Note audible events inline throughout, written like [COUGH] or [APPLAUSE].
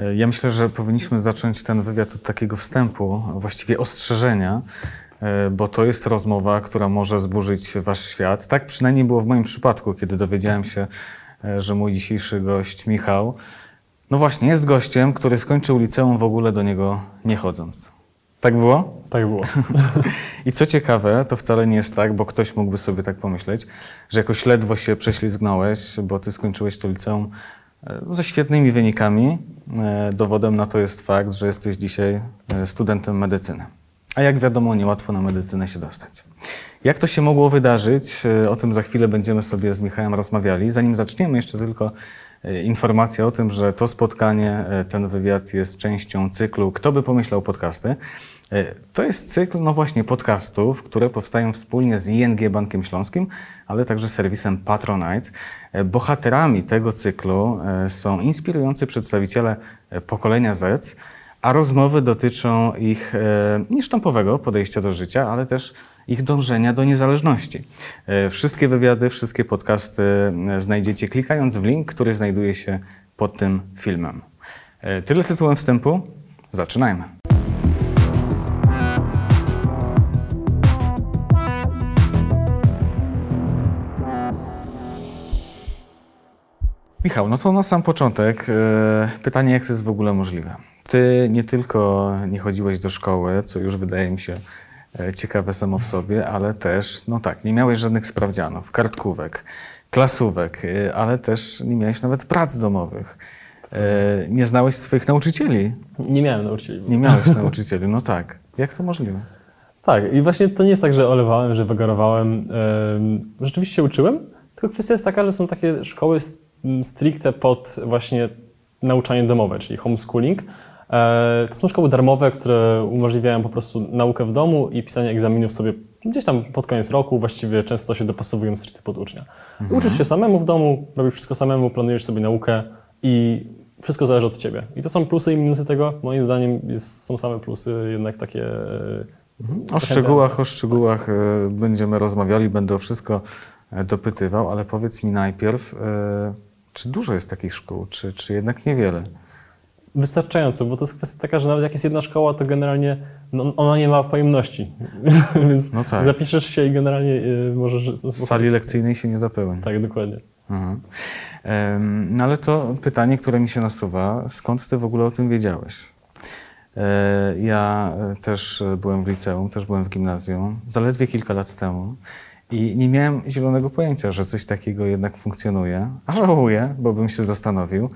E, Ja myślę, że powinniśmy zacząć ten wywiad od takiego wstępu, właściwie ostrzeżenia, e, bo to jest rozmowa, która może zburzyć wasz świat. Tak przynajmniej było w moim przypadku, kiedy dowiedziałem się, e, że mój dzisiejszy gość, Michał, no właśnie, jest gościem, który skończył liceum w ogóle do niego nie chodząc. Tak było? Tak było. [LAUGHS] I co ciekawe, to wcale nie jest tak, bo ktoś mógłby sobie tak pomyśleć, że jakoś ledwo się prześlizgnąłeś, bo ty skończyłeś to liceum ze świetnymi wynikami. E, Dowodem na to jest fakt, że jesteś dzisiaj e, studentem medycyny. A jak wiadomo, niełatwo na medycynę się dostać. Jak to się mogło wydarzyć? E, O tym za chwilę będziemy sobie z Michałem rozmawiali. Zanim zaczniemy, jeszcze tylko e, informacja o tym, że to spotkanie, e, ten wywiad jest częścią cyklu Kto by pomyślał podcasty. E, To jest cykl, no właśnie, podcastów, które powstają wspólnie z ING Bankiem Śląskim, ale także serwisem Patronite. E, Bohaterami tego cyklu e, są inspirujący przedstawiciele pokolenia Z, a rozmowy dotyczą ich niesztampowego podejścia do życia, ale też ich dążenia do niezależności. Wszystkie wywiady, wszystkie podcasty znajdziecie klikając w link, który znajduje się pod tym filmem. Tyle tytułem wstępu. Zaczynajmy. Michał, no to na sam początek e, pytanie, jak to jest w ogóle możliwe? Ty nie tylko nie chodziłeś do szkoły, co już wydaje mi się e, ciekawe samo w sobie, ale też, no tak, nie miałeś żadnych sprawdzianów, kartkówek, klasówek, e, ale też nie miałeś nawet prac domowych. Nie znałeś swoich nauczycieli. Nie miałem nauczycieli. Nie miałeś [LAUGHS] nauczycieli, no tak. Jak to możliwe? Tak, i właśnie to nie jest tak, że olewałem, że wygarowałem. Ym, Rzeczywiście się uczyłem, tylko kwestia jest taka, że są takie szkoły stricte pod właśnie nauczanie domowe, czyli homeschooling. E, To są szkoły darmowe, które umożliwiają po prostu naukę w domu i pisanie egzaminów sobie gdzieś tam pod koniec roku. Właściwie często się dopasowują stricte pod ucznia. Uczysz się samemu w domu, robisz wszystko samemu, planujesz sobie naukę i wszystko zależy od ciebie. I to są plusy i minusy tego. Moim zdaniem jest, są same plusy, jednak takie. e, O zachęcające. szczegółach, o szczegółach e, będziemy rozmawiali, będę o wszystko dopytywał, ale powiedz mi najpierw, czy dużo jest takich szkół, czy, czy jednak niewiele? Wystarczająco, bo to jest kwestia taka, że nawet jak jest jedna szkoła, to generalnie no, ona nie ma pojemności. [LAUGHS] Więc No tak. zapiszesz się i generalnie y, możesz. W spokojnie- sali lekcyjnej się nie zapełni. Tak, dokładnie. Mhm. No ale to pytanie, które mi się nasuwa, skąd ty w ogóle o tym wiedziałeś? E, Ja też byłem w liceum, też byłem w gimnazjum, zaledwie kilka lat temu i nie miałem zielonego pojęcia, że coś takiego jednak funkcjonuje, a żałuję, bo bym się zastanowił.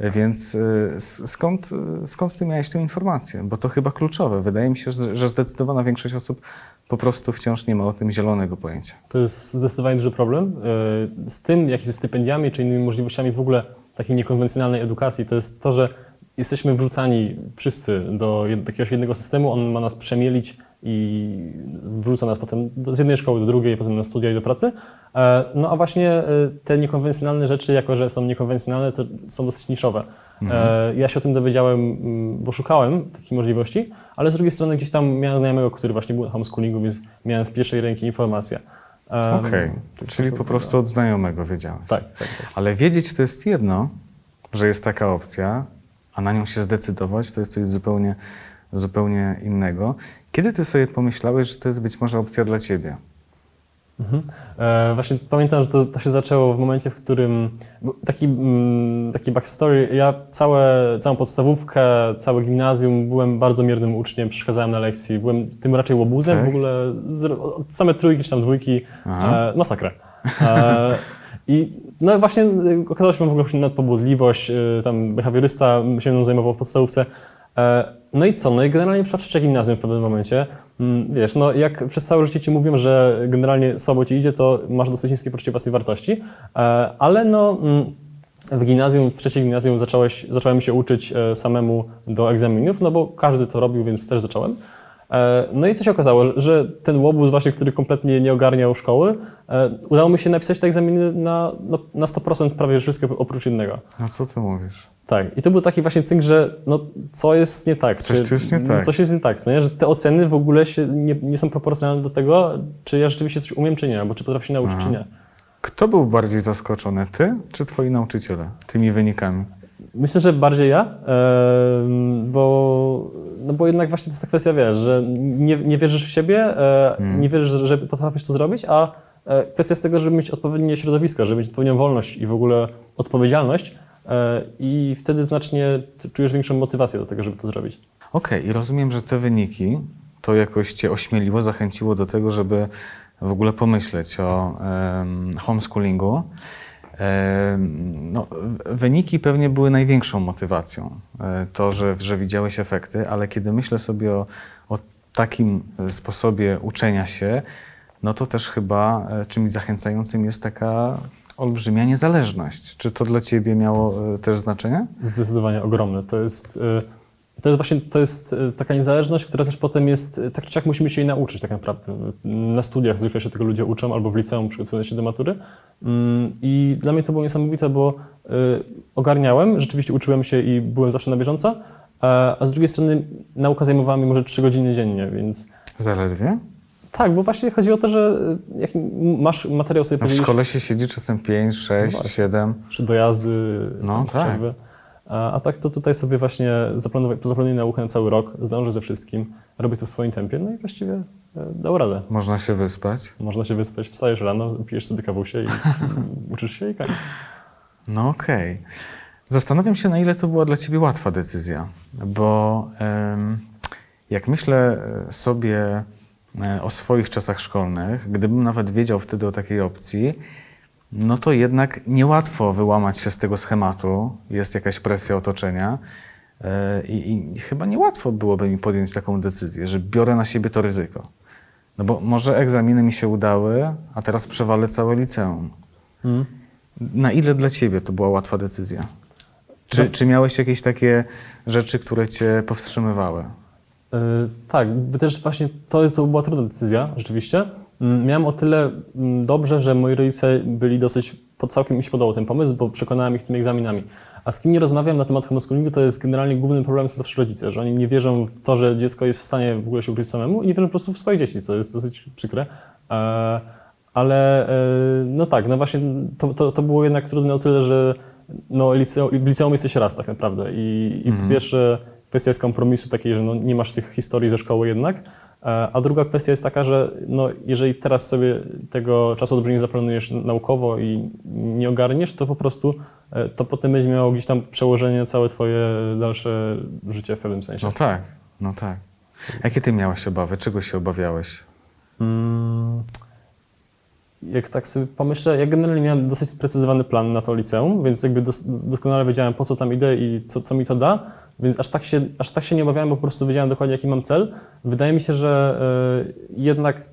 Więc s- skąd, e, skąd ty miałeś tę informację? Bo to chyba kluczowe. Wydaje mi się, że że zdecydowana większość osób po prostu wciąż nie ma o tym zielonego pojęcia. To jest zdecydowanie duży problem. Y, Z tym, jak i ze stypendiami, czy innymi możliwościami w ogóle takiej niekonwencjonalnej edukacji, to jest to, że jesteśmy wrzucani wszyscy do jakiegoś jednego systemu, on ma nas przemielić i wrzuca nas potem z jednej szkoły do drugiej, potem na studia i do pracy. E, No a właśnie e, te niekonwencjonalne rzeczy, jako że są niekonwencjonalne, to są dosyć niszowe. E, Ja się o tym dowiedziałem, mm, bo szukałem takiej możliwości, ale z drugiej strony gdzieś tam miałem znajomego, który właśnie był na homeschoolingu, więc miałem z pierwszej ręki informacje. Em, Okej, czyli po prostu od znajomego wiedziałeś. Tak, tak, tak. Ale wiedzieć to jest jedno, że jest taka opcja, a na nią się zdecydować to jest coś zupełnie, zupełnie innego. Kiedy ty sobie pomyślałeś, że to jest być może opcja dla ciebie? Mhm. E, właśnie pamiętam, że to, to się zaczęło w momencie, w którym taki, mm, taki backstory. Ja całe, całą podstawówkę, całe gimnazjum byłem bardzo miernym uczniem, przeszkadzałem na lekcji, byłem tym raczej łobuzem Tak? w ogóle, z, same trójki czy tam dwójki, e, masakra. E, [LAUGHS] I no właśnie y, okazało się, że mam w ogóle nadpobudliwość, y, tam behawiorysta się mną zajmował w podstawówce. E, No i co? No i generalnie trzecia gimnazjum w pewnym momencie. Mm, Wiesz, no jak przez całe życie ci mówią, że generalnie słabo ci idzie, to masz dosyć niskie poczucie własnej wartości, E, ale no mm, w gimnazjum, w gimnazjum zacząłeś, zacząłem się uczyć e, samemu do egzaminów, no bo każdy to robił, więc też zacząłem. E, No i co się okazało, że, ten łobuz właśnie, który kompletnie nie ogarniał szkoły, e, udało mi się napisać te egzaminy na, no, na 100% prawie wszystkie oprócz jednego. No co ty mówisz? Tak, i to był taki właśnie cynk, że no, co jest nie tak. Coś tu jest nie tak. Coś jest nie tak, co nie? że te oceny w ogóle się nie, nie są proporcjonalne do tego, czy ja rzeczywiście coś umiem, czy nie, albo czy potrafię się nauczyć, czy nie. Kto był bardziej zaskoczony, ty czy twoi nauczyciele tymi wynikami? Myślę, że bardziej ja, bo, no bo jednak właśnie to jest ta kwestia, wiesz, że nie, nie wierzysz w siebie, e, nie wierzysz, że- potrafisz to zrobić, a e, kwestia jest tego, żeby mieć odpowiednie środowisko, żeby mieć odpowiednią wolność i w ogóle odpowiedzialność e, i wtedy znacznie czujesz większą motywację do tego, żeby to zrobić. Okej, i rozumiem, że te wyniki to jakoś cię ośmieliło, zachęciło do tego, żeby w ogóle pomyśleć o homeschoolingu. No, wyniki pewnie były największą motywacją. E, To, że, że widziałeś efekty, ale kiedy myślę sobie o, o takim e, sposobie uczenia się, no to też chyba e, czymś zachęcającym jest taka olbrzymia niezależność. Czy to dla ciebie miało też znaczenie? Zdecydowanie ogromne. To jest, to jest właśnie to jest y, taka niezależność, która też potem jest, y, tak czy siak musimy się jej nauczyć tak naprawdę. Na studiach zwykle się tego ludzie uczą, albo w liceum przygotowując się do matury. Mm, I dla mnie to było niesamowite, bo y, ogarniałem, rzeczywiście uczyłem się i byłem zawsze na bieżąco, a z drugiej strony nauka zajmowała mi może 3 godziny dziennie, więc Zaledwie? tak, bo właśnie chodzi o to, że jak masz materiał sobie No w szkole się siedzi czasem 5, 6, właśnie. 7. czy dojazdy, No, tak. przerwy. A, tak to tutaj sobie właśnie zaplanuję, zaplanuję naukę na cały rok, zdążę ze wszystkim, robię to w swoim tempie, no i właściwie e, dał radę. Można się wyspać. Można się wyspać, wstajesz rano, pijesz sobie kawusie i [LAUGHS] uczysz się i koniec. No okej. Zastanawiam się, na ile to była dla ciebie łatwa decyzja, bo jak myślę e, sobie e, o swoich czasach szkolnych, gdybym nawet wiedział wtedy o takiej opcji, no to jednak niełatwo wyłamać się z tego schematu, jest jakaś presja otoczenia e, i, i chyba niełatwo byłoby mi podjąć taką decyzję, że biorę na siebie to ryzyko. No bo może egzaminy mi się udały, a teraz przewalę całe liceum. Mm. Na ile dla ciebie to była łatwa decyzja? Czy, No. czy miałeś jakieś takie rzeczy, które cię powstrzymywały? E, tak, też właśnie to, to była trudna decyzja, rzeczywiście. Mm, Miałem o tyle mm, dobrze, że moi rodzice byli dosyć, pod całkiem mi się podobał ten pomysł, bo przekonałem ich tymi egzaminami. A z kim nie rozmawiam na temat homeschoolingu, to jest generalnie głównym problemem są zawsze rodzice, że oni nie wierzą w to, że dziecko jest w stanie w ogóle się uczyć samemu i nie wierzą po prostu w swoje dzieci, co jest dosyć przykre. E, Ale e, no tak, no właśnie to, to, to było jednak trudne o tyle, że no, liceum, w liceum jesteś raz tak naprawdę i, i po pierwsze kwestia jest kompromisu takiej, że no, nie masz tych historii ze szkoły jednak, a druga kwestia jest taka, że no, jeżeli teraz sobie tego czasu dobrze nie zaplanujesz naukowo i nie ogarniesz, to po prostu e, to potem będzie miało gdzieś tam przełożenie całe twoje dalsze życie w pewnym sensie. No tak, no tak. Jakie ty miałeś obawy? Czego się obawiałeś? Mm, Jak tak sobie pomyślę, ja generalnie miałem dosyć sprecyzowany plan na to liceum, więc jakby dos, doskonale wiedziałem, po co tam idę i co, co mi to da, więc aż tak, się, aż tak się nie obawiałem, bo po prostu wiedziałem dokładnie, jaki mam cel. Wydaje mi się, że y, jednak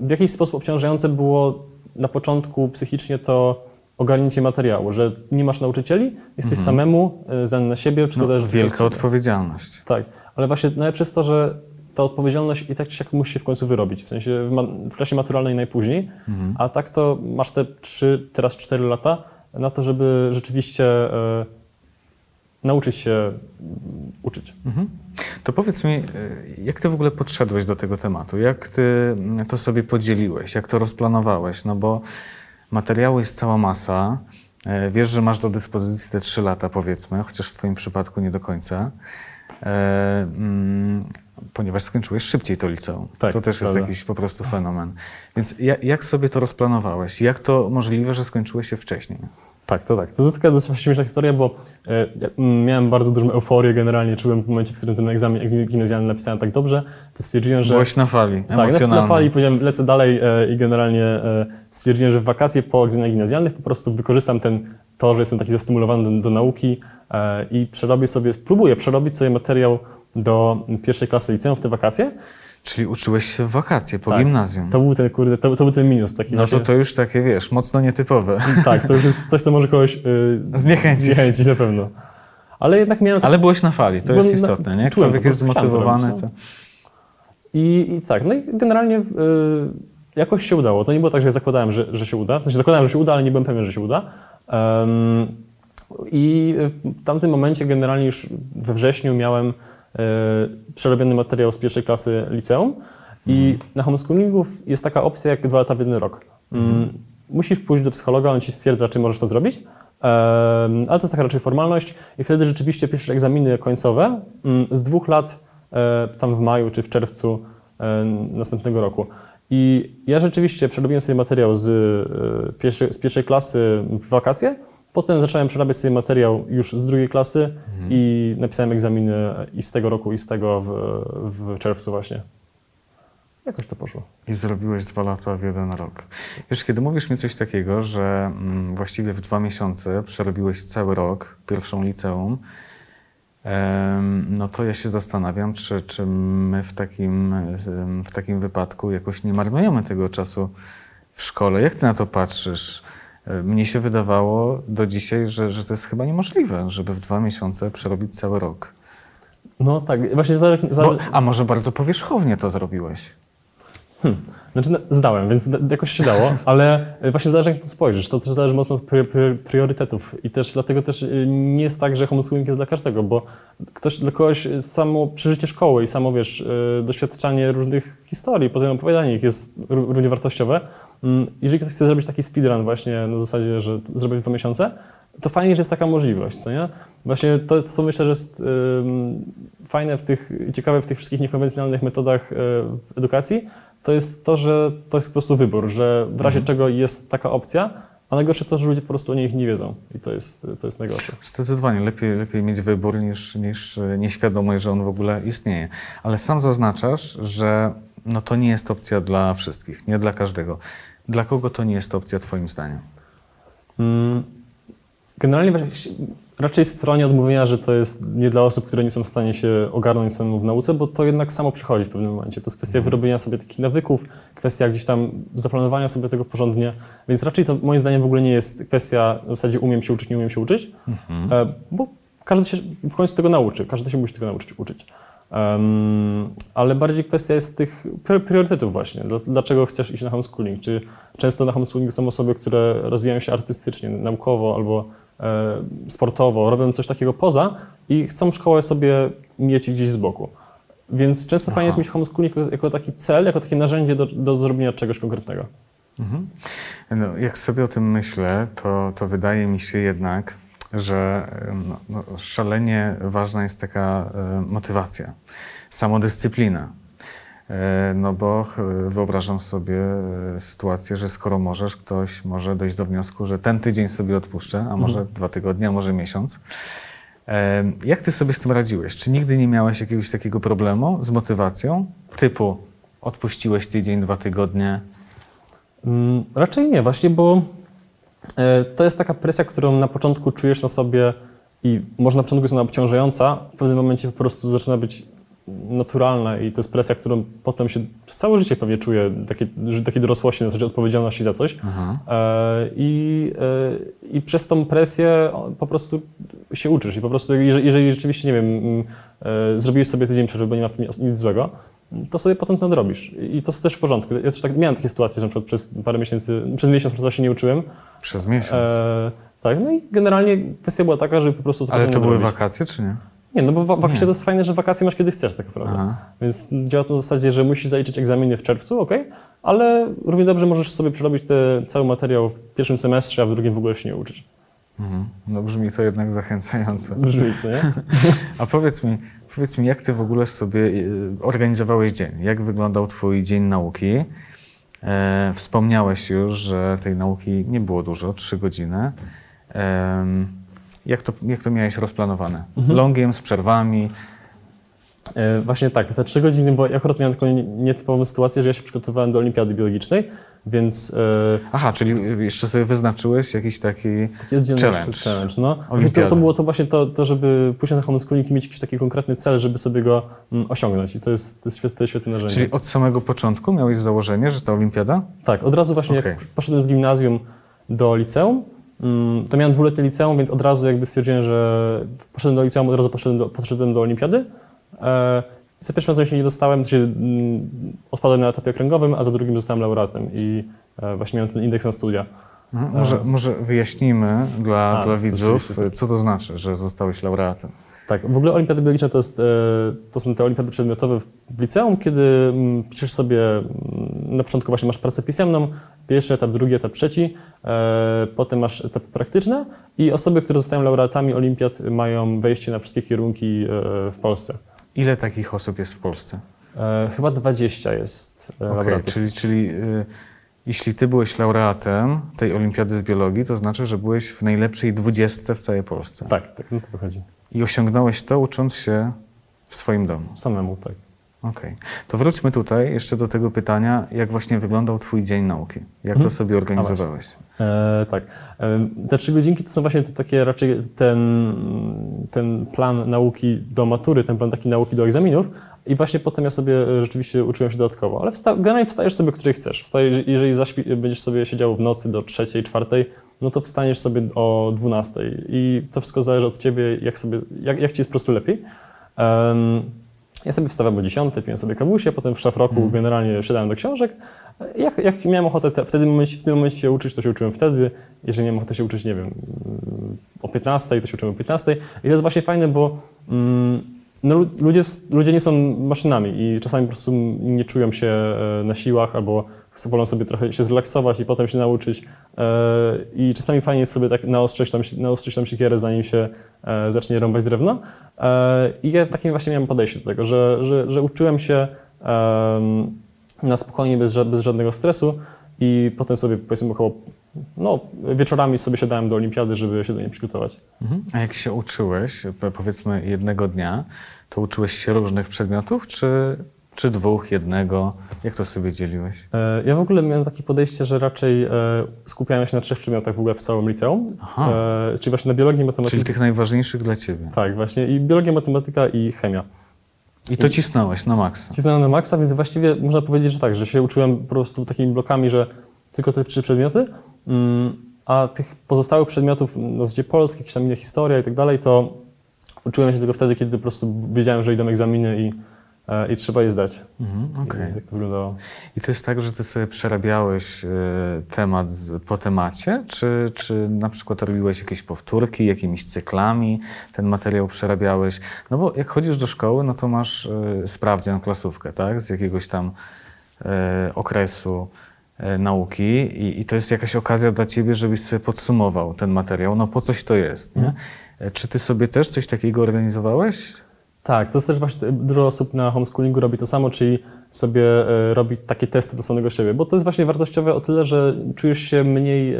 w jakiś sposób obciążające było na początku psychicznie to ogarnięcie materiału, że nie masz nauczycieli, jesteś samemu, y, zdany na siebie, wszystko No, zależy od wielka odpowiedzialność. Tak, ale właśnie najlepsze jest to, że ta odpowiedzialność i tak czy siak musi się w końcu wyrobić, w sensie w, w klasie maturalnej najpóźniej, a tak to masz te trzy, teraz cztery lata na to, żeby rzeczywiście e, nauczyć się uczyć. Mhm. To powiedz mi, y, jak ty w ogóle podszedłeś do tego tematu? Jak ty to sobie podzieliłeś? Jak to rozplanowałeś? No bo materiału jest cała masa. E, Wiesz, że masz do dyspozycji te trzy lata, powiedzmy, chociaż w twoim przypadku nie do końca. E, mm, ponieważ skończyłeś szybciej to liceum. Tak, to też jest prawda. jakiś po prostu fenomen. Więc ja, jak sobie to rozplanowałeś? Jak to możliwe, że skończyłeś się wcześniej? Tak, to tak. To jest taka dosyć śmieszna historia, bo e, mm, miałem bardzo dużą euforię generalnie, czułem w momencie, w którym ten egzamin, gimnazjalny napisałem tak dobrze, to stwierdziłem, że... Byłeś na fali, Tak, na, na fali powiedziałem, lecę dalej e, i generalnie e, stwierdziłem, że w wakacje po egzaminach gimnazjalnych po prostu wykorzystam ten, to, że jestem taki zastymulowany do, do nauki i przerobię sobie, spróbuję przerobić sobie materiał do pierwszej klasy liceum w te wakacje. Czyli uczyłeś się w wakacje po Tak. gimnazjum. To był ten, kurde, to, to był ten minus taki No to właśnie. to już takie, wiesz, mocno nietypowe. Tak, to już jest coś, co może kogoś e, Zniechęcić. zniechęcić na pewno. Ale jednak miałem Ale byłeś na fali, to jest na- istotne, nie? Jak czułem człowiek jest to zmotywowany, robić, to... I, I tak, no i generalnie y, jakoś się udało. To nie było tak, że ja zakładałem, że, że się uda. W sensie zakładałem, że się uda, ale nie byłem pewien, że się uda. Em, I w tamtym momencie generalnie już we wrześniu miałem przerobiony materiał z pierwszej klasy liceum i na homeschoolingu jest taka opcja jak dwa lata w jeden rok. Mm, Musisz pójść do psychologa, on ci stwierdza, czy możesz to zrobić. ale to jest taka raczej formalność i wtedy rzeczywiście piszesz egzaminy końcowe mm, z dwóch lat, e, tam w maju czy w czerwcu e, następnego roku. I ja rzeczywiście przerobiłem sobie materiał z, e, pierwszej, z pierwszej klasy w wakacje, potem zacząłem przerabiać sobie materiał już z drugiej klasy i napisałem egzaminy i z tego roku, i z tego w, w czerwcu właśnie. Jakoś to poszło. I zrobiłeś dwa lata w jeden rok. Wiesz, kiedy mówisz mi coś takiego, że mm, właściwie w dwa miesiące przerobiłeś cały rok, pierwszą liceum, no to ja się zastanawiam, czy, czy my w takim, w takim wypadku jakoś nie marnujemy tego czasu w szkole. Jak ty na to patrzysz? E, Mnie się wydawało do dzisiaj, że, że to jest chyba niemożliwe, żeby w dwa miesiące przerobić cały rok. No tak, właśnie zależy... Bo, a może bardzo powierzchownie to zrobiłeś? Hmm. Znaczy no, zdałem, więc jakoś się dało, [LAUGHS] ale y, właśnie zależy jak to spojrzysz. To też zależy mocno od pri- pri- priorytetów i też dlatego też y, nie jest tak, że homeschooling jest dla każdego, bo ktoś, dla kogoś samo przeżycie szkoły i samo, wiesz, doświadczanie różnych historii, potem opowiadanie ich jest ró- równie wartościowe. Mm, Jeżeli ktoś chce zrobić taki speedrun właśnie na zasadzie, że zrobić w dwa miesiące, to fajnie, że jest taka możliwość, co nie? Właśnie to, co myślę, że jest fajne w tych, ciekawe w tych wszystkich niekonwencjonalnych metodach w edukacji, to jest to, że to jest po prostu wybór, że w razie czego jest taka opcja, a najgorsze jest to, że ludzie po prostu o niej nie wiedzą i to jest, to jest najgorsze. Zdecydowanie lepiej, lepiej mieć wybór niż, niż e, nieświadomość, że on w ogóle istnieje. Ale sam zaznaczasz, że no to nie jest opcja dla wszystkich, nie dla każdego. Dla kogo to nie jest opcja Twoim zdaniem? Mm, Generalnie raczej stronie odmówienia, że to jest nie dla osób, które nie są w stanie się ogarnąć samemu w nauce, bo to jednak samo przychodzi w pewnym momencie. To jest kwestia wyrobienia sobie takich nawyków, kwestia gdzieś tam zaplanowania sobie tego porządnie, więc raczej to moim zdaniem w ogóle nie jest kwestia w zasadzie umiem się uczyć, nie umiem się uczyć, e, bo każdy się w końcu tego nauczy, każdy się musi tego nauczyć uczyć. Em, ale bardziej kwestia jest tych priorytetów właśnie. Dla- Dlaczego chcesz iść na homeschooling? Czy często na homeschooling są osoby, które rozwijają się artystycznie, naukowo albo sportowo, robią coś takiego poza i chcą szkołę sobie mieć gdzieś z boku. Więc często fajnie jest mieć homeschooling jako, jako taki cel, jako takie narzędzie do, do zrobienia czegoś konkretnego. Mhm. No, jak sobie o tym myślę, to, to wydaje mi się jednak, że e, no, no, szalenie ważna jest taka e, motywacja, samodyscyplina. E, No bo wyobrażam sobie e, sytuację, że skoro możesz, ktoś może dojść do wniosku, że ten tydzień sobie odpuszczę, a może dwa tygodnie, a może miesiąc. Jak ty sobie z tym radziłeś? Czy nigdy nie miałeś jakiegoś takiego problemu z motywacją? Typu odpuściłeś tydzień, dwa tygodnie, Mm, Raczej nie, właśnie, bo e, to jest taka presja, którą na początku czujesz na sobie i może na początku jest ona obciążająca, w pewnym momencie po prostu zaczyna być naturalna i to jest presja, którą potem się przez całe życie pewnie czuje, takie, że- takiej dorosłości, na zasadzie odpowiedzialności za coś. E, I, e, I przez tą presję po prostu się uczysz i po prostu jeżeli, jeżeli rzeczywiście, nie wiem, mm, e, zrobiłeś sobie tydzień przerwy, bo nie ma w tym nic złego, to sobie potem to nadrobisz. I to jest też w porządku. Ja też tak, miałem takie sytuacje, że na przykład przez parę miesięcy, przez miesiąc po prostu się nie uczyłem. przez miesiąc. E, tak, no i generalnie kwestia była taka, żeby po prostu to Ale to były nadrobić. wakacje, czy nie? Nie, no bo wa- wakacje to jest fajne, że wakacje masz kiedy chcesz tak naprawdę. Aha. Więc działa to na zasadzie, że musisz zaliczyć egzaminy w czerwcu, ok, ale równie dobrze możesz sobie przerobić te, cały materiał w pierwszym semestrze, a w drugim w ogóle się nie uczyć. Mhm. No brzmi to jednak zachęcająco. [LAUGHS] Brzmi, co nie? [LAUGHS] A powiedz mi, powiedz mi, jak ty w ogóle sobie y, organizowałeś dzień? Jak wyglądał twój dzień nauki? E, wspomniałeś już, że tej nauki nie było dużo, trzy godziny. Em, jak, to, jak to miałeś rozplanowane? Longiem, z przerwami? E, Właśnie tak, te trzy godziny, bo ja akurat miałem taką nie- nietypową sytuację, że ja się przygotowywałem do olimpiady biologicznej, więc e, Aha, czyli jeszcze sobie wyznaczyłeś jakiś taki... taki Challenge. challenge. No. Właśnie to, to było to właśnie to, to, żeby pójść na homeschooling i mieć jakiś taki konkretny cel, żeby sobie go mm, osiągnąć i to jest, to jest, świetne, to jest świetne narzędzie. Czyli od samego początku miałeś założenie, że ta olimpiada? Tak, od razu właśnie Okej. jak poszedłem z gimnazjum do liceum, to miałem dwuletnie liceum, więc od razu jakby stwierdziłem, że poszedłem do liceum, od razu poszedłem do, poszedłem do olimpiady. E, za pierwszym razem się nie dostałem, się mm, odpadłem na etapie okręgowym, a za drugim zostałem laureatem i e, właśnie miałem ten indeks na studia. Mhm. Może, może wyjaśnijmy dla, A, dla widzów, co to znaczy, że zostałeś laureatem. Tak, w ogóle olimpiady biologiczne to, jest, e, to są te olimpiady przedmiotowe w liceum, kiedy mm, piszesz sobie, mm, na początku właśnie masz pracę pisemną, pierwszy etap, drugi etap, trzeci, e, potem masz etapy praktyczne i osoby, które zostają laureatami olimpiad mają wejście na wszystkie kierunki e, w Polsce. Ile takich osób jest w Polsce? Chyba 20 jest laureatów. czyli, czyli y, jeśli ty byłeś laureatem tej olimpiady z biologii, to znaczy, że byłeś w najlepszej dwudziestce w całej Polsce. Tak, tak, no to wychodzi. I osiągnąłeś to, ucząc się w swoim domu. Samemu, tak. Okej. To wróćmy tutaj jeszcze do tego pytania, jak właśnie wyglądał twój dzień nauki? Jak to Mhm. sobie organizowałeś? E, tak. E, te trzy godzinki to są właśnie te takie raczej ten, ten plan nauki do matury, ten plan taki nauki do egzaminów i właśnie potem ja sobie e, rzeczywiście uczyłem się dodatkowo. Ale wsta- generalnie wstajesz sobie, której chcesz. Wstajesz, jeżeli zaśpi- będziesz sobie siedział w nocy do trzeciej, czwartej, no to wstaniesz sobie o 12 i to wszystko zależy od ciebie, jak, sobie, jak, jak ci jest po prostu lepiej. Em, ja sobie wstawałem o 10, piłem sobie kawusie, potem w szafroku generalnie siadałem do książek. Jak, jak miałem ochotę te, wtedy momencie, w tym momencie się uczyć, to się uczyłem wtedy. Jeżeli miałem ochotę się uczyć, nie wiem, mm, o 15, to się uczyłem o 15. I to jest właśnie fajne, bo mm, no, lu- ludzie, ludzie nie są maszynami i czasami po prostu nie czują się e, na siłach albo wolą sobie trochę się zrelaksować i potem się nauczyć. E, I czasami fajnie jest sobie tak naostrzyć tam, naostrzyć tam siekierę, zanim się e, zacznie rąbać drewno. E, I ja takim właśnie miałem podejście do tego, że, że, że uczyłem się na spokojnie, bez, bez żadnego stresu i potem sobie powiedzmy około, no wieczorami sobie siadałem do olimpiady, żeby się do niej przygotować. Mhm. A jak się uczyłeś, po- powiedzmy jednego dnia, to uczyłeś się różnych przedmiotów, czy, czy dwóch, jednego? Jak to sobie dzieliłeś? E, Ja w ogóle miałem takie podejście, że raczej e, skupiałem się na trzech przedmiotach w ogóle w całym liceum, Aha. e, czyli właśnie na biologii, matematyce. Czyli tych najważniejszych dla ciebie. Tak, właśnie i biologia, matematyka i chemia. I to cisnąłeś na maksa. Cisnąłem na maksa, więc właściwie można powiedzieć, że tak, że się uczyłem po prostu takimi blokami, że tylko te trzy przedmioty, mm, a tych pozostałych przedmiotów na zasadzie polski, jakieś tam inne historia i tak dalej, to uczyłem się tylko wtedy, kiedy po prostu wiedziałem, że idą egzaminy i, i trzeba je zdać. Mhm, okej. I Tak to wyglądało. I to jest tak, że ty sobie przerabiałeś e, temat po temacie, czy, czy na przykład robiłeś jakieś powtórki, jakimiś cyklami, ten materiał przerabiałeś? No bo jak chodzisz do szkoły, no to masz e, sprawdzian, klasówkę, tak? Z jakiegoś tam e, okresu e, nauki i, i to jest jakaś okazja dla ciebie, żebyś sobie podsumował ten materiał. No po coś to jest, nie? E, Czy ty sobie też coś takiego organizowałeś? Tak, to jest też właśnie dużo osób na homeschoolingu robi to samo, czyli sobie e, robi takie testy do samego siebie, bo to jest właśnie wartościowe o tyle, że czujesz się mniej e,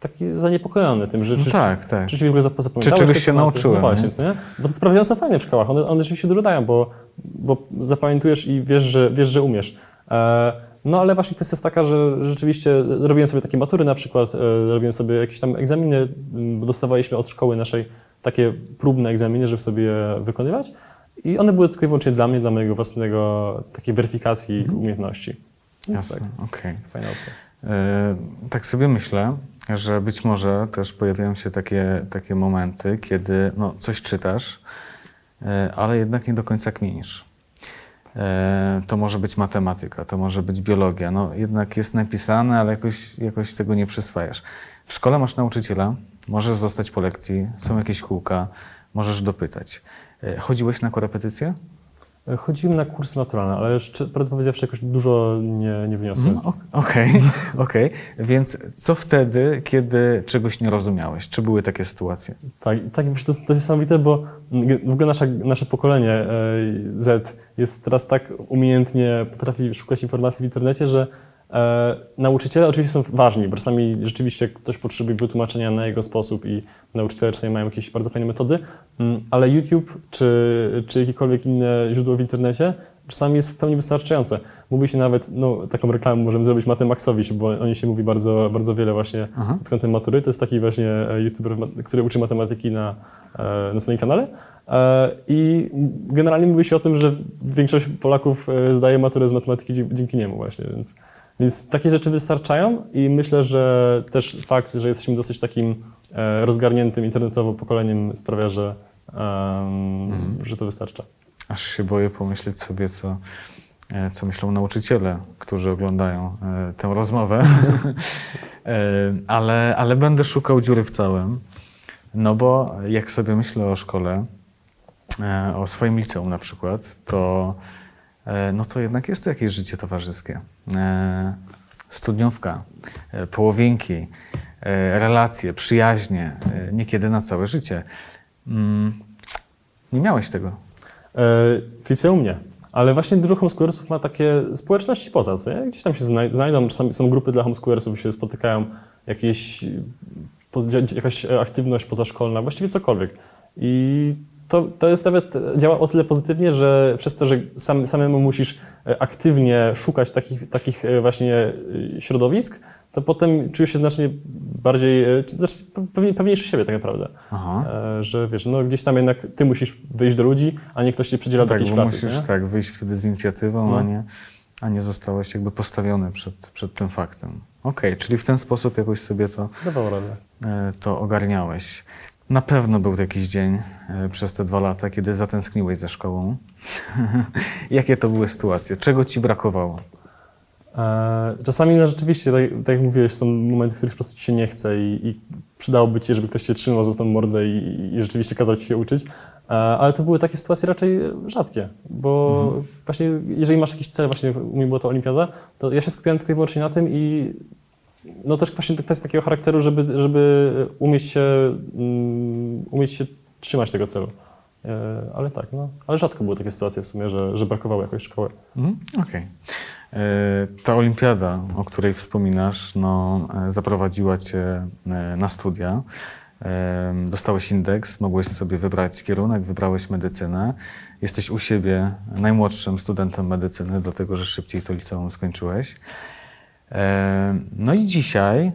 taki zaniepokojony tym, że No czy, tak, tak. czy, czy w ogóle zap- zapamiętałeś czegoś te się tematy. nauczyłem, No właśnie, nie? Bo te sprawdziany są fajne w szkołach, one, one rzeczywiście dużo dają, bo, bo zapamiętujesz i wiesz, że, wiesz, że umiesz. E, no ale właśnie kwestia jest taka, że rzeczywiście robiłem sobie takie matury na przykład, robiłem sobie jakieś tam egzaminy, bo dostawaliśmy od szkoły naszej takie próbne egzaminy, żeby sobie je wykonywać. I one były tylko i wyłącznie dla mnie, dla mojego własnego takiej weryfikacji umiejętności. Więc Jasne, okej. tak, fajna opcja. E, Tak sobie myślę, że być może też pojawiają się takie, takie momenty, kiedy no, coś czytasz, e, ale jednak nie do końca kminisz. E, To może być matematyka, to może być biologia. No, jednak jest napisane, ale jakoś, jakoś tego nie przyswajasz. W szkole masz nauczyciela, możesz zostać po lekcji, są jakieś kółka, możesz dopytać. E, Chodziłeś na korepetycje? E, Chodziłem na kursy naturalne, ale jeszcze, prawdę powiedziawszy, jakoś dużo nie, nie wyniosłem. Ok- Okej, [LAUGHS] okej. Więc co wtedy, kiedy czegoś nie rozumiałeś? Czy były takie sytuacje? Tak, tak wiesz, to, jest- to jest niesamowite, bo w ogóle nasza, nasze pokolenie e, Z jest teraz tak umiejętnie potrafi szukać informacji w internecie, że nauczyciele oczywiście są ważni, bo czasami rzeczywiście ktoś potrzebuje wytłumaczenia na jego sposób i nauczyciele czasami mają jakieś bardzo fajne metody, mm, ale YouTube czy, czy jakiekolwiek inne źródło w internecie czasami jest w pełni wystarczające. Mówi się nawet, no taką reklamę możemy zrobić Matemaxowi, bo o niej się mówi bardzo, bardzo wiele właśnie Aha. pod kątem matury. To jest taki właśnie e, youtuber, który uczy matematyki na, e, na swoim kanale. E, I generalnie mówi się o tym, że większość Polaków e, zdaje maturę z matematyki dzięki niemu właśnie, więc, więc takie rzeczy wystarczają i myślę, że też fakt, że jesteśmy dosyć takim e, rozgarniętym internetowo pokoleniem sprawia, że, em, że to wystarcza. Aż się boję pomyśleć sobie, co, e, co myślą nauczyciele, którzy oglądają e, tę rozmowę. [LAUGHS] Ale, ale będę szukał dziury w całym. No bo jak sobie myślę o szkole, o swoim liceum na przykład, to, no to jednak jest to jakieś życie towarzyskie. E, studniówka, e, połowinki, e, relacje, przyjaźnie, e, niekiedy na całe życie. Mm, nie miałeś tego. E, w liceum nie. Ale właśnie dużo homeschoolersów ma takie społeczności poza, co nie? Gdzieś tam się znaj- znajdą, są grupy dla homeschoolersów, się spotykają, jakieś, jakaś aktywność pozaszkolna, właściwie cokolwiek. I to, to jest nawet, działa o tyle pozytywnie, że przez to, że sam, samemu musisz e, aktywnie szukać takich, takich e, właśnie e, środowisk, to potem czujesz się znacznie bardziej, znacznie pewnie, pewniejszy siebie tak naprawdę. Aha. Że wiesz, no gdzieś tam jednak ty musisz wyjść do ludzi, a nie ktoś cię przydziela do Tak, jakiejś klasy. musisz nie? tak wyjść wtedy z inicjatywą, No. a, nie, a nie zostałeś jakby postawiony przed, przed tym faktem. Okej, czyli w ten sposób jakoś sobie to, Dawał radę. to ogarniałeś. Na pewno był jakiś dzień e, przez te dwa lata, kiedy zatęskniłeś za szkołą. [LAUGHS] Jakie to były sytuacje? Czego ci brakowało? E, Czasami no, rzeczywiście, tak, tak jak mówiłeś, są momenty, w których po prostu ci się nie chce i, i przydałoby ci, żeby ktoś cię trzymał za tą mordę i, i rzeczywiście kazał ci się uczyć. E, Ale to były takie sytuacje raczej rzadkie, bo właśnie jeżeli masz jakiś cel, właśnie u mnie była to olimpiada, to ja się skupiałem tylko i wyłącznie na tym i no też właśnie kwestia takiego charakteru, żeby, żeby umieć się, mm, umieć się trzymać tego celu. E, Ale tak, no, ale rzadko były takie sytuacje w sumie, że, że brakowało jakoś szkoły. Mhm, Okej. E, Ta olimpiada, o której wspominasz, no, e, zaprowadziła cię na studia. Dostałeś indeks, mogłeś sobie wybrać kierunek, wybrałeś medycynę. Jesteś u siebie najmłodszym studentem medycyny, dlatego że szybciej to liceum skończyłeś. No i dzisiaj,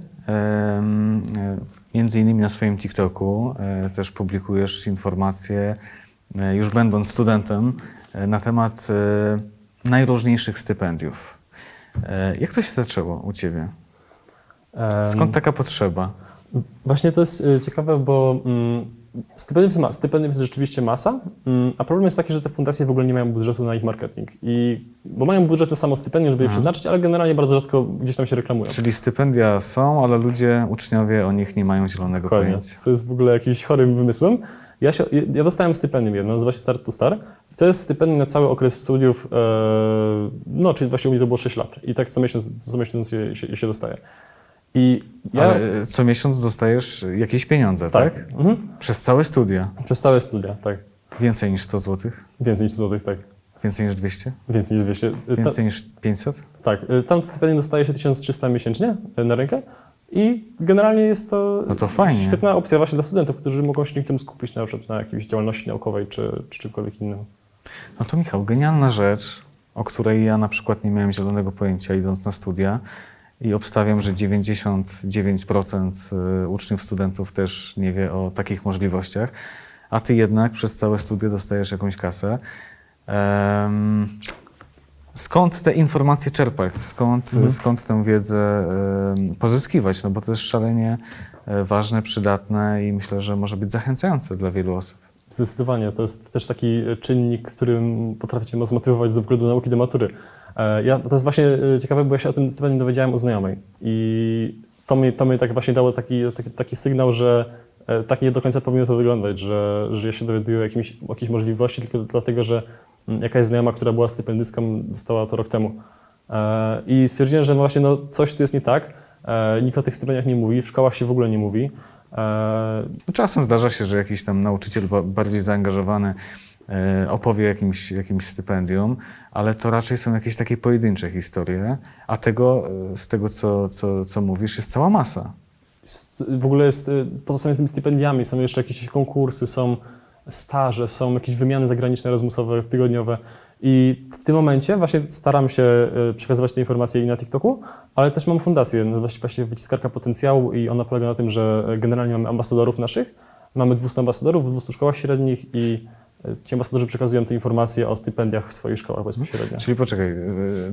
między innymi na swoim TikToku, e, też publikujesz informacje, e, już będąc studentem, e, na temat najróżniejszych stypendiów. Jak to się zaczęło u Ciebie? Skąd taka potrzeba? Właśnie to jest y, ciekawe, bo mm, stypendium jest, ma, stypendium jest rzeczywiście masa, mm, a problem jest taki, że te fundacje w ogóle nie mają budżetu na ich marketing. I, bo mają budżet na samo stypendium, żeby je Aha. przeznaczyć, ale generalnie bardzo rzadko gdzieś tam się reklamują. Czyli stypendia są, ale ludzie, uczniowie o nich nie mają zielonego Dokładnie, pojęcia. co jest w ogóle jakimś chorym wymysłem. Ja, się, ja dostałem stypendium jedno, nazywa się Start to Star. To jest stypendium na cały okres studiów, e, no czyli właśnie u mnie to było 6 lat. I tak co miesiąc, co miesiąc się, się, się dostaje. I ja... Ale e, co miesiąc dostajesz jakieś pieniądze, tak? Mhm. Przez całe studia. Przez całe studia, tak. Więcej niż 100 zł? Więcej niż złotych, tak. Więcej niż 200? Więcej niż 200. Ta- Więcej niż 500? Tak, y, tam stypendium dostaje się 1300 miesięcznie na rękę i generalnie jest to, No to świetna opcja właśnie dla studentów, którzy mogą się temu skupić na przykład na jakiejś działalności naukowej czy, czy czymkolwiek innym. No to Michał, genialna rzecz, o której ja na przykład nie miałem zielonego pojęcia idąc na studia i obstawiam, że 99% y, uczniów, studentów też nie wie o takich możliwościach, a ty jednak przez całe studia dostajesz jakąś kasę. Em, skąd te informacje czerpać? Skąd, Mhm. skąd tę wiedzę pozyskiwać? No bo to jest szalenie e, ważne, przydatne i myślę, że może być zachęcające dla wielu osób. Zdecydowanie, to jest też taki czynnik, którym potrafi cię zmotywować do, do nauki, do matury. E, Ja, to jest właśnie e, ciekawe, bo ja się o tym stypendium dowiedziałem o znajomej i to mi, to mi tak właśnie dało taki, taki, taki sygnał, że e, tak nie do końca powinno to wyglądać, że, że ja się dowiaduję o jakimś, jakiejś możliwości tylko dlatego, że mm, jakaś znajoma, która była stypendystką, dostała to rok temu. I stwierdziłem, że właśnie no, coś tu jest nie tak. Nikt o tych stypendiach nie mówi, w szkołach się w ogóle nie mówi. No, Czasem zdarza się, że jakiś tam nauczyciel ba- bardziej zaangażowany opowie o jakimś, jakimś stypendium, ale to raczej są jakieś takie pojedyncze historie, a tego, e, z tego, co, co, co mówisz, jest cała masa. W ogóle jest, y, poza samymi tymi stypendiami, są jeszcze jakieś konkursy, są staże, są jakieś wymiany zagraniczne, Erasmusowe, tygodniowe. I w tym momencie właśnie staram się przekazywać te informacje i na TikToku, ale też mam fundację, nazywa się właśnie Wyciskarka Potencjału i ona polega na tym, że generalnie mamy ambasadorów naszych, mamy 200 ambasadorów w 200 szkołach średnich i ci ambasadorzy przekazują te informacje o stypendiach w swoich szkołach bezpośrednio. Czyli poczekaj, e,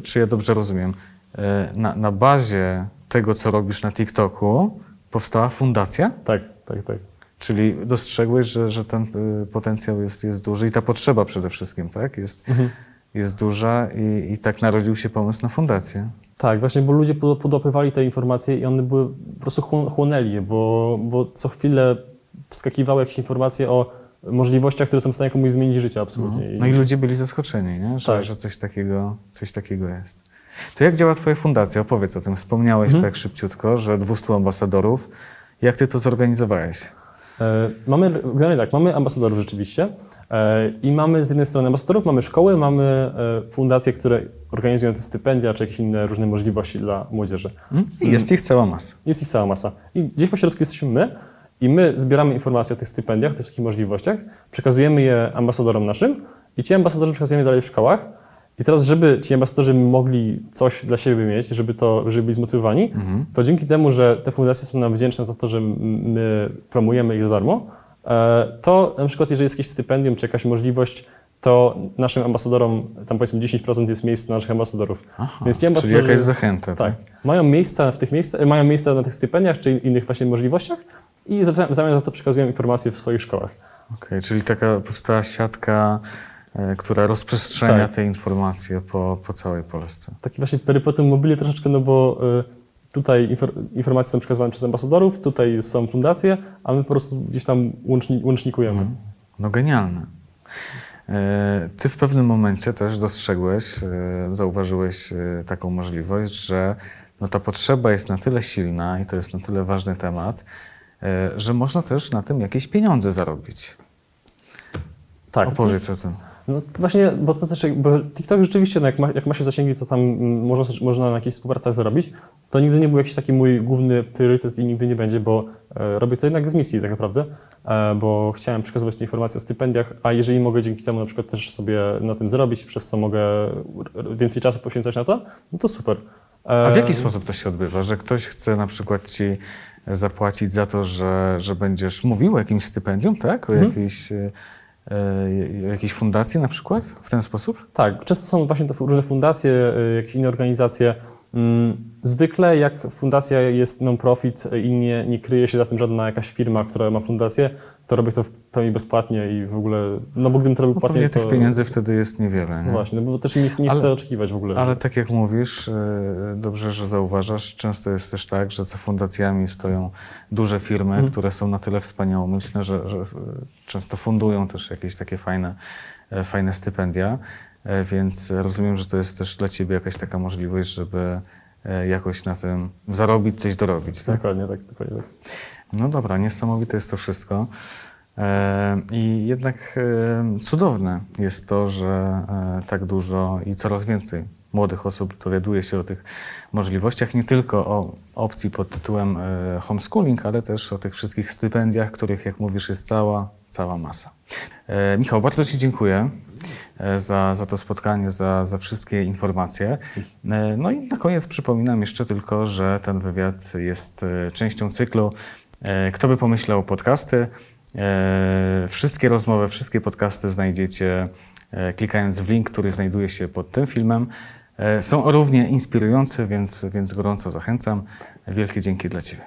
czy ja dobrze rozumiem? E, Na, na bazie tego, co robisz na TikToku, powstała fundacja? Tak, tak, tak. Czyli dostrzegłeś, że, że ten e, potencjał jest, jest duży i ta potrzeba przede wszystkim, tak? Jest, Mhm. jest duża i, i tak narodził się pomysł na fundację. Tak, właśnie, bo ludzie pod- podłapywali te informacje i one były, po prostu chłon- chłonęli je, bo, bo co chwilę wskakiwały jakieś informacje o możliwościach, które są w stanie komuś zmienić życie absolutnie. No i ludzie byli zaskoczeni, nie? Że, Tak. że coś, takiego, coś takiego jest. To jak działa Twoja fundacja? Opowiedz o tym. Wspomniałeś Mhm. tak szybciutko, że 200 ambasadorów. Jak Ty to zorganizowałeś? E, Mamy, generalnie tak, mamy ambasadorów rzeczywiście e, i mamy z jednej strony ambasadorów, mamy szkoły, mamy e, fundacje, które organizują te stypendia czy jakieś inne różne możliwości dla młodzieży. Hmm? Jest ich cała masa. Jest ich cała masa. I gdzieś po środku jesteśmy my i my zbieramy informacje o tych stypendiach, o tych wszystkich możliwościach, przekazujemy je ambasadorom naszym i ci ambasadorzy przekazujemy dalej w szkołach. I teraz, żeby ci ambasadorzy mogli coś dla siebie mieć, żeby, to, żeby byli zmotywowani, to dzięki temu, że te fundacje są nam wdzięczne za to, że my promujemy ich za darmo, e, to na przykład jeżeli jest jakieś stypendium czy jakaś możliwość, to naszym ambasadorom, tam powiedzmy 10% jest miejsc na naszych ambasadorów. Aha, Więc ci czyli ambasadorzy, jakaś zachęta, tak? tak, mają miejsca w tych miejscach, mają miejsca na tych stypendiach czy innych właśnie możliwościach i w zamian za to przekazują informacje w swoich szkołach. Okej, czyli taka powstała siatka, e, która rozprzestrzenia Tak. te informacje po, po całej Polsce. Taki właśnie perypetum mobili troszeczkę, no bo y, tutaj infor, informacje są przekazywane przez ambasadorów, tutaj są fundacje, a my po prostu gdzieś tam łączni, łącznikujemy. No genialne. E, Ty w pewnym momencie też dostrzegłeś, e, zauważyłeś e, taką możliwość, że no ta potrzeba jest na tyle silna i to jest na tyle ważny temat, e, że można też na tym jakieś pieniądze zarobić. Tak. Opowiedz o tym. No właśnie, bo to też, bo TikTok rzeczywiście, no jak, ma, jak ma się zasięgi, to tam mm, można, można na jakichś współpracach zarobić. To nigdy nie był jakiś taki mój główny priorytet i nigdy nie będzie, bo e, robię to jednak z misji tak naprawdę, e, bo chciałem przekazywać te informacje o stypendiach, a jeżeli mogę dzięki temu na przykład też sobie na tym zarobić, przez co mogę więcej czasu poświęcać na to, no to super. E, A w jaki sposób to się odbywa? Że ktoś chce na przykład ci zapłacić za to, że, że będziesz mówił o jakimś stypendium, tak? O jakiejś, e, e, jakiejś fundacji na przykład? W ten sposób? Tak, często są właśnie to różne fundacje, y, jakieś inne organizacje. Mm, Zwykle jak fundacja jest non-profit i nie, nie kryje się za tym żadna jakaś firma, która ma fundację, to robię to w pełni bezpłatnie i w ogóle, no bo gdybym to robił No płatnie, to... tych pieniędzy wtedy jest niewiele. No Nie? właśnie, no bo też nie, nie Ale- chcę oczekiwać w ogóle. Ale tak jak mówisz, e, dobrze, że zauważasz, często jest też tak, że za fundacjami stoją duże firmy, Mhm. które są na tyle wspaniałomyślne, że, że e, często fundują też jakieś takie fajne, e, fajne stypendia, więc rozumiem, że to jest też dla ciebie jakaś taka możliwość, żeby e, jakoś na tym zarobić, coś dorobić. Tak? Dokładnie tak, dokładnie tak. No dobra, niesamowite jest to wszystko. E, I jednak e, cudowne jest to, że e, tak dużo i coraz więcej młodych osób dowiaduje się o tych możliwościach, nie tylko o opcji pod tytułem e, homeschooling, ale też o tych wszystkich stypendiach, których, jak mówisz, jest cała, cała masa. E, Michał, bardzo Ci dziękuję e, za, za to spotkanie, za, za wszystkie informacje. E, No i na koniec przypominam jeszcze tylko, że ten wywiad jest e, częścią cyklu e, Kto by pomyślał podcasty. E, Wszystkie rozmowy, wszystkie podcasty znajdziecie e, klikając w link, który znajduje się pod tym filmem. E, Są równie inspirujące, więc, więc gorąco zachęcam. Wielkie dzięki dla Ciebie.